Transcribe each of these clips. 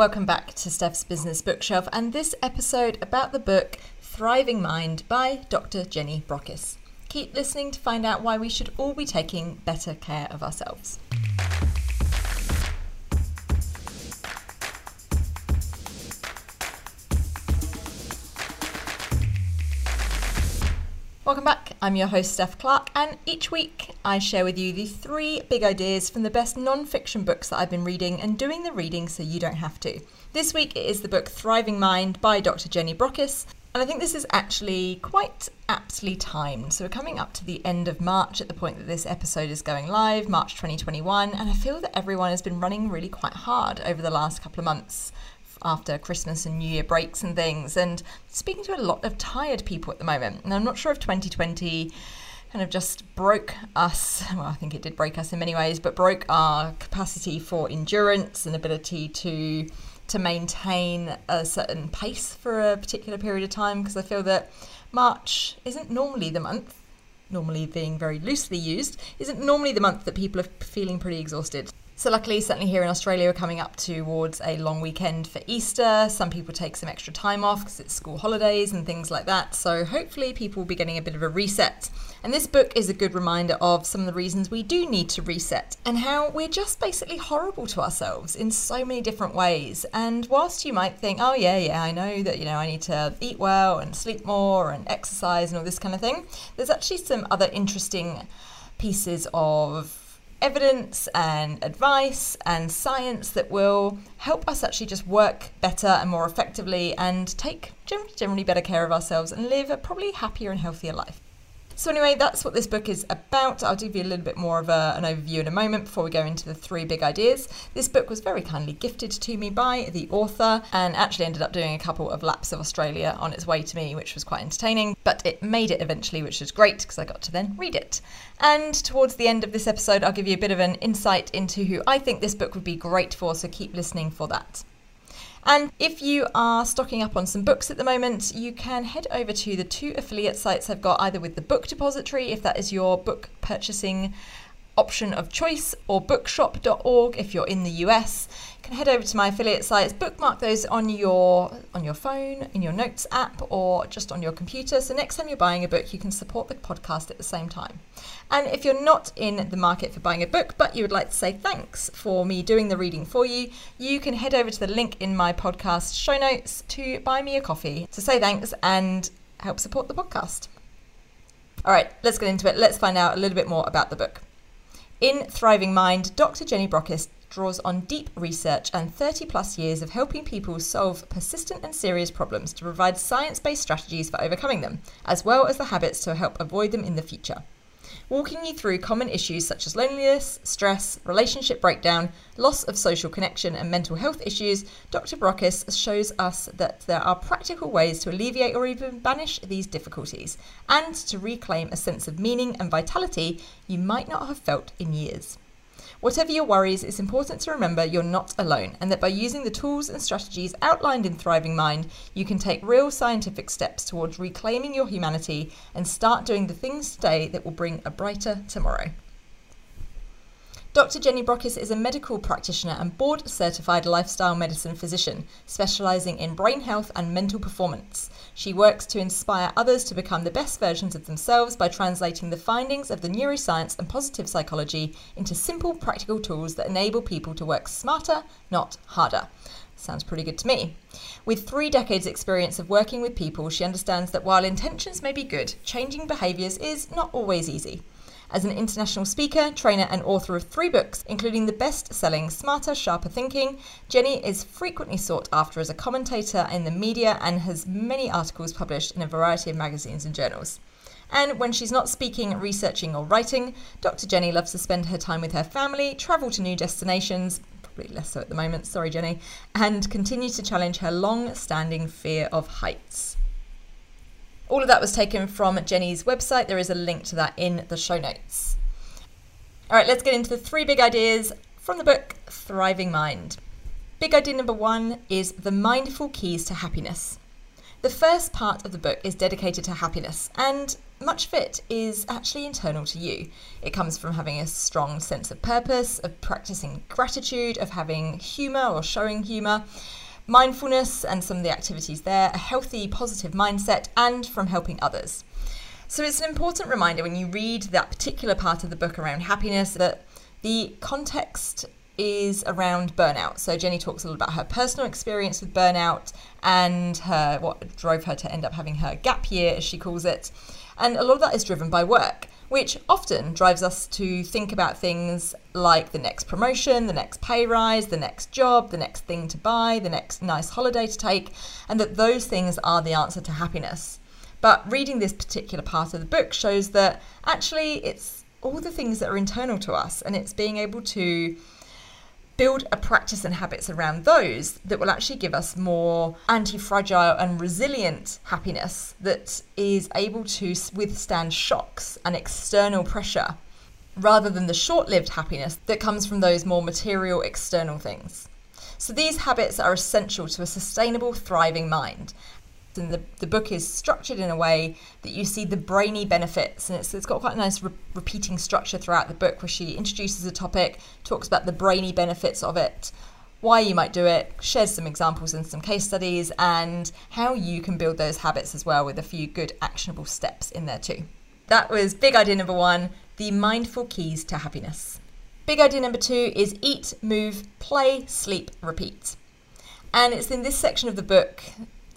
Welcome back to Steph's Business Bookshelf and this episode about the book Thriving Mind by Dr. Jenny Brockis. Keep listening to find out why we should all be taking better care of ourselves. Welcome back. I'm your host, Steph Clark, and each week I share with you the three big ideas from the best non fiction books that I've been reading and doing the reading so you don't have to. This week it is the book Thriving Mind by Dr. Jenny Brockis, and I think this is actually quite aptly timed. So we're coming up to the end of March at the point that this episode is going live, March 2021, and I feel that everyone has been running really quite hard over the last couple of months after Christmas and New Year breaks and things, and speaking to a lot of tired people at the moment. And I'm not sure if 2020 kind of just broke us. Well, I think it did break us in many ways, but broke our capacity for endurance and ability to to maintain a certain pace for a particular period of time. Because I feel that March isn't normally the month. Normally, being very loosely used, isn't normally the month that people are feeling pretty exhausted. So, luckily, certainly here in Australia, we're coming up towards a long weekend for Easter. Some people take some extra time off because it's school holidays and things like that. So, hopefully, people will be getting a bit of a reset. And this book is a good reminder of some of the reasons we do need to reset and how we're just basically horrible to ourselves in so many different ways. And whilst you might think, oh, yeah, yeah, I know that, you know, I need to eat well and sleep more and exercise and all this kind of thing, there's actually some other interesting pieces of evidence and advice and science that will help us actually just work better and more effectively and take generally better care of ourselves and live a probably happier and healthier life. So, anyway, that's what this book is about. I'll give you a little bit more of a, an overview in a moment before we go into the three big ideas. This book was very kindly gifted to me by the author and actually ended up doing a couple of laps of Australia on its way to me, which was quite entertaining. But it made it eventually, which was great because I got to then read it. And towards the end of this episode, I'll give you a bit of an insight into who I think this book would be great for, so keep listening for that. And if you are stocking up on some books at the moment, you can head over to the two affiliate sites I've got either with the Book Depository, if that is your book purchasing option of choice, or bookshop.org if you're in the US You can head over to my affiliate sites, bookmark those on your on your phone, in your notes app, or just on your computer. So next time you're buying a book, you can support the podcast at the same time. And if you're not in the market for buying a book, but you would like to say thanks for me doing the reading for you, you can head over to the link in my podcast show notes to buy me a coffee to say thanks and help support the podcast. All right, let's get into it. Let's find out a little bit more about the book. In Thriving Mind, Dr. Jenny Brockis draws on deep research and 30 plus years of helping people solve persistent and serious problems to provide science based strategies for overcoming them, as well as the habits to help avoid them in the future. Walking you through common issues such as loneliness, stress, relationship breakdown, loss of social connection, and mental health issues, Dr. Brockis shows us that there are practical ways to alleviate or even banish these difficulties and to reclaim a sense of meaning and vitality you might not have felt in years. Whatever your worries, it's important to remember you're not alone and that by using the tools and strategies outlined in Thriving Mind, you can take real scientific steps towards reclaiming your humanity and start doing the things today that will bring a brighter tomorrow. Dr. Jenny Brockis is a medical practitioner and board certified lifestyle medicine physician, specializing in brain health and mental performance. She works to inspire others to become the best versions of themselves by translating the findings of the neuroscience and positive psychology into simple, practical tools that enable people to work smarter, not harder. Sounds pretty good to me. With three decades' experience of working with people, she understands that while intentions may be good, changing behaviours is not always easy. As an international speaker, trainer, and author of three books, including the best selling Smarter, Sharper Thinking, Jenny is frequently sought after as a commentator in the media and has many articles published in a variety of magazines and journals. And when she's not speaking, researching, or writing, Dr. Jenny loves to spend her time with her family, travel to new destinations, probably less so at the moment, sorry, Jenny, and continue to challenge her long standing fear of heights. All of that was taken from Jenny's website. There is a link to that in the show notes. All right, let's get into the three big ideas from the book Thriving Mind. Big idea number one is the mindful keys to happiness. The first part of the book is dedicated to happiness, and much of it is actually internal to you. It comes from having a strong sense of purpose, of practicing gratitude, of having humour or showing humour, mindfulness and some of the activities there, a healthy, positive mindset, and from helping others. So it's an important reminder when you read that particular part of the book around happiness that the context is around burnout. So Jenny talks a little about her personal experience with burnout and her what drove her to end up having her gap year, as she calls it. And a lot of that is driven by work, which often drives us to think about things like the next promotion, the next pay rise, the next job, the next thing to buy, the next nice holiday to take, and that those things are the answer to happiness. But reading this particular part of the book shows that actually it's all the things that are internal to us, and it's being able to build a practice and habits around those that will actually give us more anti fragile and resilient happiness that is able to withstand shocks and external pressure rather than the short lived happiness that comes from those more material external things. So, these habits are essential to a sustainable, thriving mind and the, the book is structured in a way that you see the brainy benefits and it's, it's got quite a nice re- repeating structure throughout the book where she introduces a topic talks about the brainy benefits of it why you might do it shares some examples and some case studies and how you can build those habits as well with a few good actionable steps in there too. That was big idea number one the mindful keys to happiness. Big idea number two is eat move play sleep repeat. And it's in this section of the book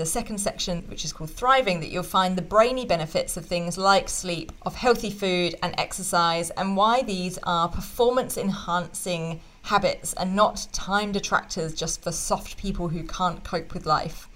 the second section, which is called Thriving, that you'll find the brainy benefits of things like sleep, of healthy food and exercise, and why these are performance enhancing habits and not time detractors just for soft people who can't cope with life.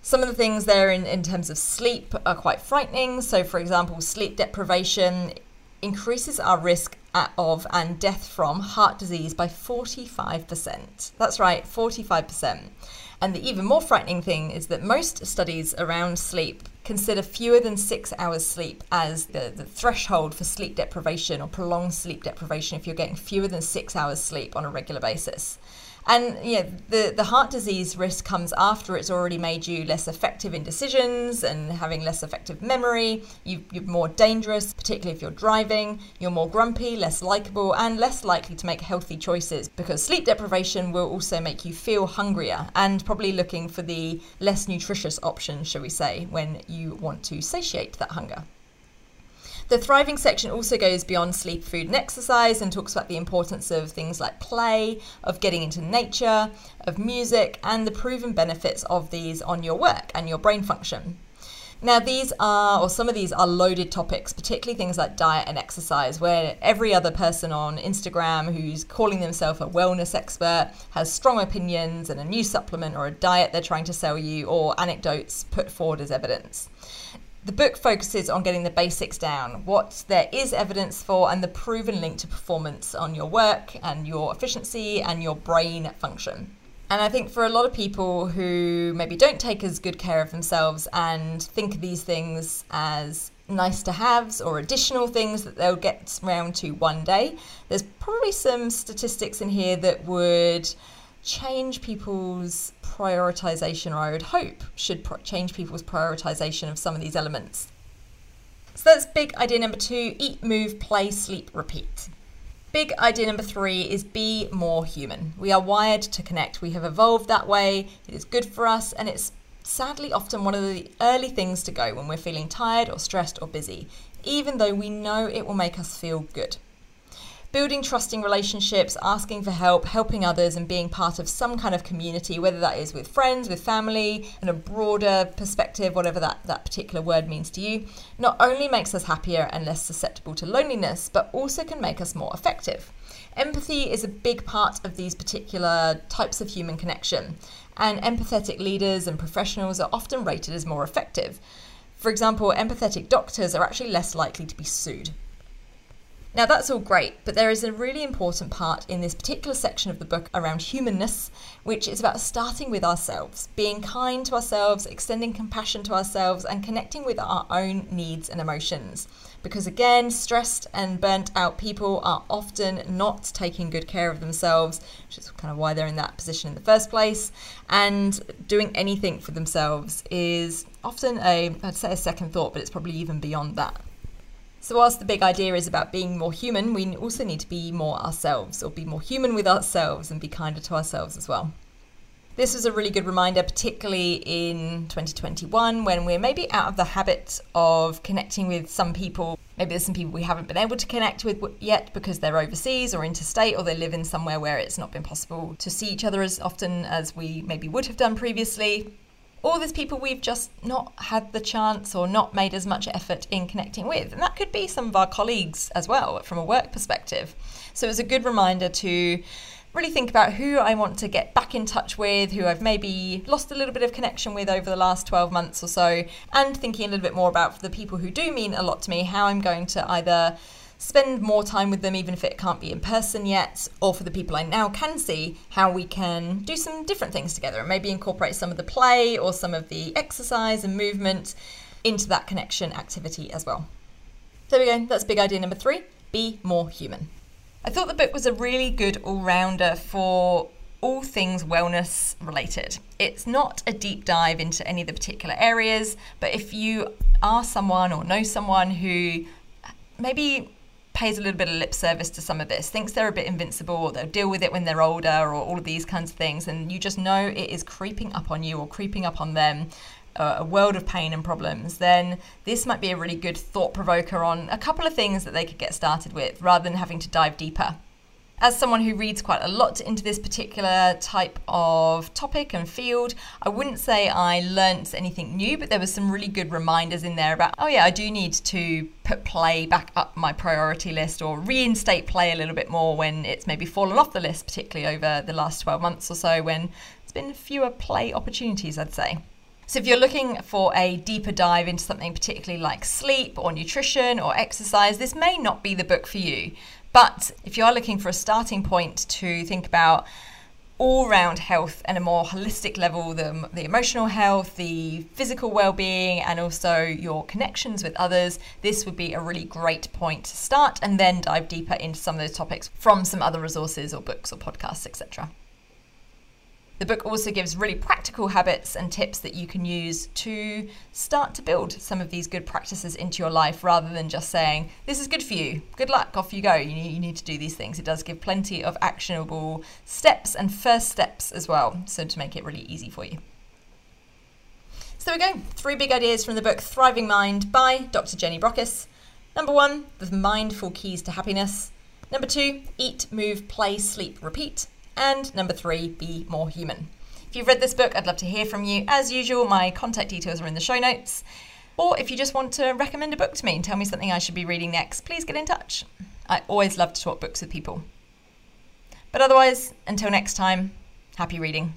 Some of the things there in, in terms of sleep are quite frightening. So, for example, sleep deprivation increases our risk of and death from heart disease by 45%. That's right, 45%. And the even more frightening thing is that most studies around sleep consider fewer than six hours sleep as the, the threshold for sleep deprivation or prolonged sleep deprivation if you're getting fewer than six hours sleep on a regular basis. And yeah, the, the heart disease risk comes after it's already made you less effective in decisions and having less effective memory. You, you're more dangerous, particularly if you're driving. You're more grumpy, less likable, and less likely to make healthy choices because sleep deprivation will also make you feel hungrier and probably looking for the less nutritious option, shall we say, when you want to satiate that hunger. The thriving section also goes beyond sleep, food, and exercise and talks about the importance of things like play, of getting into nature, of music, and the proven benefits of these on your work and your brain function. Now, these are, or some of these are loaded topics, particularly things like diet and exercise, where every other person on Instagram who's calling themselves a wellness expert has strong opinions and a new supplement or a diet they're trying to sell you or anecdotes put forward as evidence the book focuses on getting the basics down, what there is evidence for, and the proven link to performance on your work and your efficiency and your brain function. And I think for a lot of people who maybe don't take as good care of themselves and think of these things as nice to haves or additional things that they'll get around to one day, there's probably some statistics in here that would change people's prioritization, or I would hope should pro- change people's prioritization of some of these elements. So that's big idea number two eat, move, play, sleep, repeat. Big idea number three is be more human. We are wired to connect. We have evolved that way. It is good for us, and it's sadly often one of the early things to go when we're feeling tired or stressed or busy, even though we know it will make us feel good building trusting relationships, asking for help, helping others, and being part of some kind of community, whether that is with friends, with family, and a broader perspective, whatever that, that particular word means to you, not only makes us happier and less susceptible to loneliness, but also can make us more effective. Empathy is a big part of these particular types of human connection, and empathetic leaders and professionals are often rated as more effective. For example, empathetic doctors are actually less likely to be sued. Now, that's all great, but there is a really important part in this particular section of the book around humanness, which is about starting with ourselves, being kind to ourselves, extending compassion to ourselves, and connecting with our own needs and emotions. Because again, stressed and burnt out people are often not taking good care of themselves, which is kind of why they're in that position in the first place. And doing anything for themselves is often a, I'd say a second thought, but it's probably even beyond that. So, whilst the big idea is about being more human, we also need to be more ourselves, or be more human with ourselves and be kinder to ourselves as well. This was a really good reminder, particularly in 2021, when we're maybe out of the habit of connecting with some people. Maybe there's some people we haven't been able to connect with yet because they're overseas or interstate, or they live in somewhere where it's not been possible to see each other as often as we maybe would have done previously or there's people we've just not had the chance or not made as much effort in connecting with. And that could be some of our colleagues as well from a work perspective. So it's a good reminder to really think about who I want to get back in touch with, who I've maybe lost a little bit of connection with over the last 12 months or so, and thinking a little bit more about the people who do mean a lot to me, how I'm going to either spend more time with them, even if it can't be in person yet, or for the people I now can see, how we can do some different things together and maybe incorporate some of the play or some of the exercise and movement into that connection activity as well. There we go, that's big idea number three be more human. I thought the book was a really good all rounder for all things wellness related. It's not a deep dive into any of the particular areas, but if you are someone or know someone who maybe pays a little bit of lip service to some of this, thinks they're a bit invincible, or they'll deal with it when they're older, or all of these kinds of things, and you just know it is creeping up on you or creeping up on them. Uh, a world of pain and problems, then this might be a really good thought provoker on a couple of things that they could get started with rather than having to dive deeper as someone who reads quite a lot into this particular type of topic and field, I wouldn't say I learnt anything new, but there were some really good reminders in there about, oh yeah, I do need to put play back up my priority list or reinstate play a little bit more when it's maybe fallen off the list, particularly over the last 12 months or so when there's been fewer play opportunities, I'd say. So, if you're looking for a deeper dive into something particularly like sleep or nutrition or exercise, this may not be the book for you. But if you are looking for a starting point to think about all round health and a more holistic level the, the emotional health, the physical well being, and also your connections with others, this would be a really great point to start and then dive deeper into some of those topics from some other resources or books or podcasts, etc. The book also gives really practical habits and tips that you can use to start to build some of these good practices into your life rather than just saying, This is good for you, good luck, off you go. You need, to do these things. It does give plenty of actionable steps and first steps as well, so to make it really easy for you. So there we go three big ideas from the book Thriving Mind by Dr. Jenny Brockis. Number one, the mindful keys to happiness. Number two, eat, move, play, sleep, repeat. And number three, be more human. If you've read this book, I'd love to hear from you. As usual, my contact details are in the show notes. Or if you just want to recommend a book to me and tell me something I should be reading next, please get in touch. I always love to talk books with people. But otherwise, until next time, happy reading.